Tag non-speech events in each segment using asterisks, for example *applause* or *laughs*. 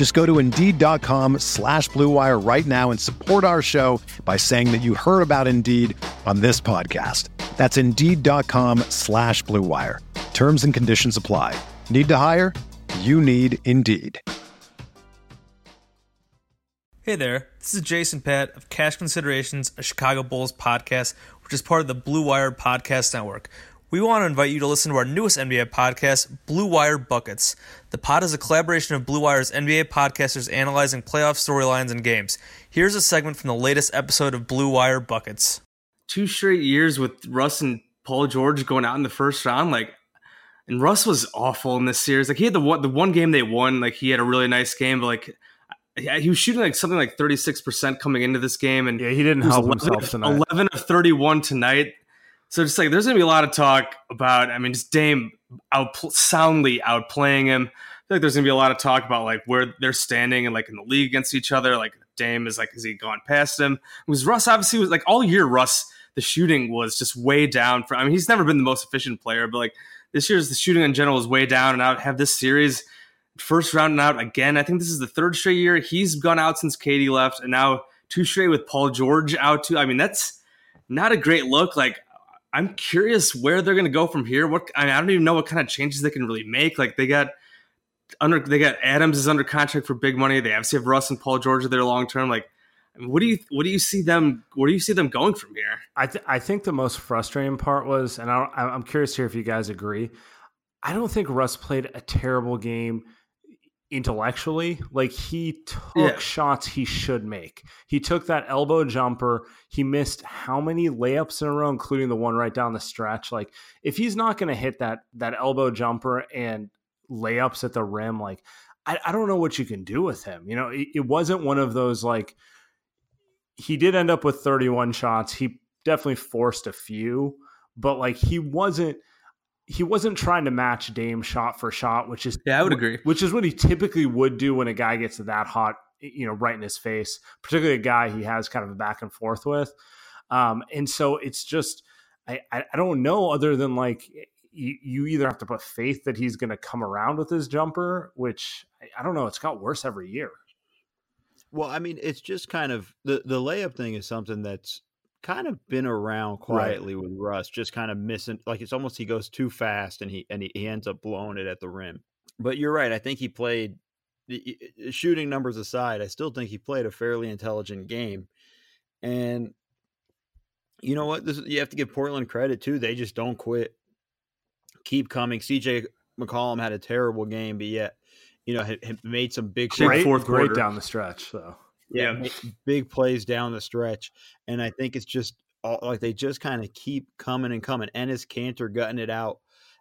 Just go to Indeed.com slash BlueWire right now and support our show by saying that you heard about Indeed on this podcast. That's Indeed.com slash BlueWire. Terms and conditions apply. Need to hire? You need Indeed. Hey there, this is Jason Patt of Cash Considerations, a Chicago Bulls podcast, which is part of the Blue Wire Podcast Network. We want to invite you to listen to our newest NBA podcast, Blue Wire Buckets. The pod is a collaboration of Blue Wire's NBA podcasters analyzing playoff storylines and games. Here's a segment from the latest episode of Blue Wire Buckets. Two straight years with Russ and Paul George going out in the first round, like, and Russ was awful in this series. Like, he had the one, the one game they won, like, he had a really nice game, but like, he was shooting like something like 36% coming into this game and yeah he didn't help 11, himself tonight 11 of 31 tonight so just like there's gonna be a lot of talk about i mean just dame out soundly outplaying him i feel like there's gonna be a lot of talk about like where they're standing and like in the league against each other like dame is like has he gone past him because russ obviously was like all year russ the shooting was just way down for i mean he's never been the most efficient player but like this year's the shooting in general is way down and i have this series first round and out again. I think this is the third straight year he's gone out since KD left, and now two straight with Paul George out too. I mean, that's not a great look. Like, I'm curious where they're going to go from here. What I, mean, I don't even know what kind of changes they can really make. Like, they got under they got Adams is under contract for big money. They obviously have Russ and Paul George there long term. Like, what do you what do you see them where do you see them going from here? I th- I think the most frustrating part was, and I I'm curious here if you guys agree. I don't think Russ played a terrible game intellectually. Like he took yeah. shots he should make. He took that elbow jumper. He missed how many layups in a row, including the one right down the stretch. Like if he's not going to hit that that elbow jumper and layups at the rim, like I, I don't know what you can do with him. You know, it, it wasn't one of those like he did end up with 31 shots. He definitely forced a few, but like he wasn't he wasn't trying to match Dame shot for shot, which is yeah, I would agree. Which is what he typically would do when a guy gets that hot, you know, right in his face, particularly a guy he has kind of a back and forth with. Um, and so it's just I, I don't know other than like you, you either have to put faith that he's going to come around with his jumper, which I, I don't know. It's got worse every year. Well, I mean, it's just kind of the the layup thing is something that's kind of been around quietly right. with Russ, just kind of missing. Like it's almost he goes too fast and he and he, he ends up blowing it at the rim. But you're right. I think he played shooting numbers aside. I still think he played a fairly intelligent game. And you know what? This, you have to give Portland credit too. They just don't quit. Keep coming. CJ McCollum had a terrible game, but yet, you know, had, had made some big great, fourth great quarter. down the stretch though yeah, yeah. big plays down the stretch. And I think it's just all, like they just kind of keep coming and coming. Enes Kanter gutting it out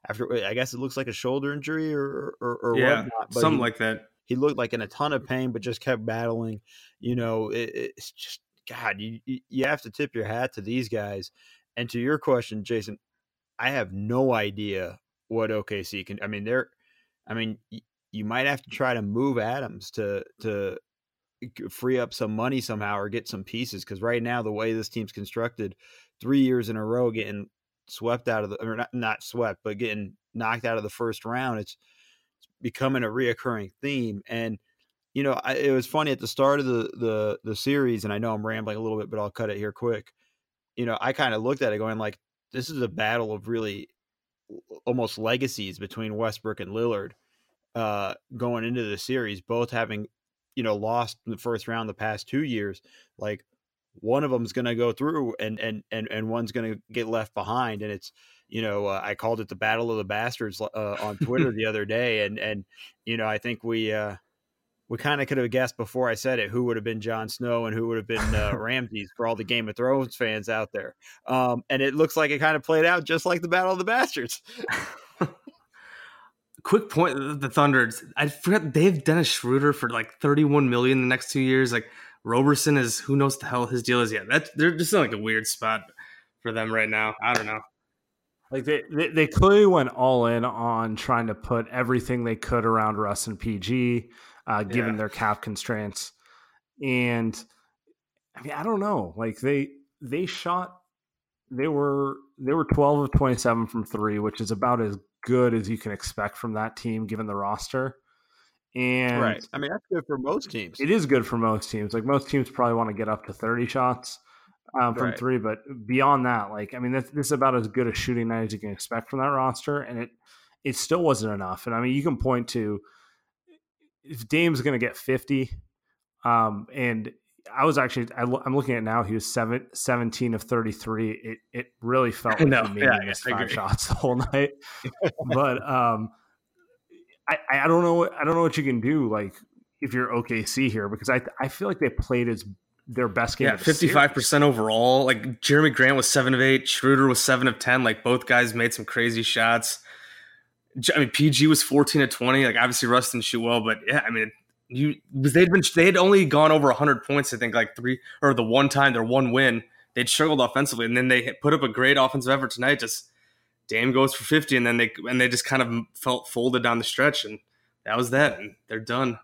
after uh, I guess it looks like a shoulder injury or or, or yeah, whatnot, something he, like that. He looked like in a ton of pain, but just kept battling. You know, it, it's just God. You you have to tip your hat to these guys. And to your question, Jason, I have no idea what OKC can. I mean, they're. I mean, you might have to try to move Adams to to free up some money somehow or get some pieces because right now the way this team's constructed, three years in a row getting swept out of the or not not swept but getting knocked out of the first round, it's, it's becoming a reoccurring theme. And you know, I, it was funny at the start of the the the series, and I know I'm rambling a little bit, but I'll cut it here quick. You know, I kind of looked at it going like, this is a battle of really almost legacies between Westbrook and Lillard uh, going into the series, both having you know, lost in the first round the past two years, like one of them's going to go through and and and and one's going to get left behind and it's you know uh, I called it the battle of the bastards uh, on Twitter the other day and and you know I think we uh we kind of could have guessed before I said it who would have been Jon Snow and who would have been uh, *laughs* Ramsay for all the Game of Thrones fans out there. Um, and it looks like it kind of played out just like the Battle of the Bastards. Quick point: the Thunder. I forgot they have Dennis Schroeder for like 31 million the next two years. Like Roberson is who knows the hell his deal is yet. That they're just in like a weird spot for them right now. I don't know. Like they, they, they clearly went all in on trying to put everything they could around Russ and PG uh, given yeah. their cap constraints. And I mean, I don't know. Like they they shot they were they were 12 of 27 from 3, which is about as good as you can expect from that team given the roster. And right. I mean, that's good for most teams. It is good for most teams. Like most teams probably want to get up to 30 shots um, from right. 3, but beyond that, like I mean, this, this is about as good a shooting night as you can expect from that roster and it it still wasn't enough. And I mean, you can point to if Dame's going to get 50, um, and I was actually I, am looking at now. He was seven, 17 of 33. It it really felt *laughs* like no, he yeah, missed five shots the whole night. *laughs* but um, I I don't know I don't know what you can do like if you're OKC here because I I feel like they played as their best game. Yeah, fifty five percent overall. Like Jerami Grant was seven of eight. Schroeder was seven of ten. Like both guys made some crazy shots. I mean, PG was 14 to 20. Like obviously Russ didn't shoot well, but yeah, I mean, you they'd been they had only gone over 100 points. I think like three or the one time their one win they'd struggled offensively, and then they put up a great offensive effort tonight. Just Dame goes for 50, and then they and they just kind of felt folded down the stretch, and that was that, and they're done.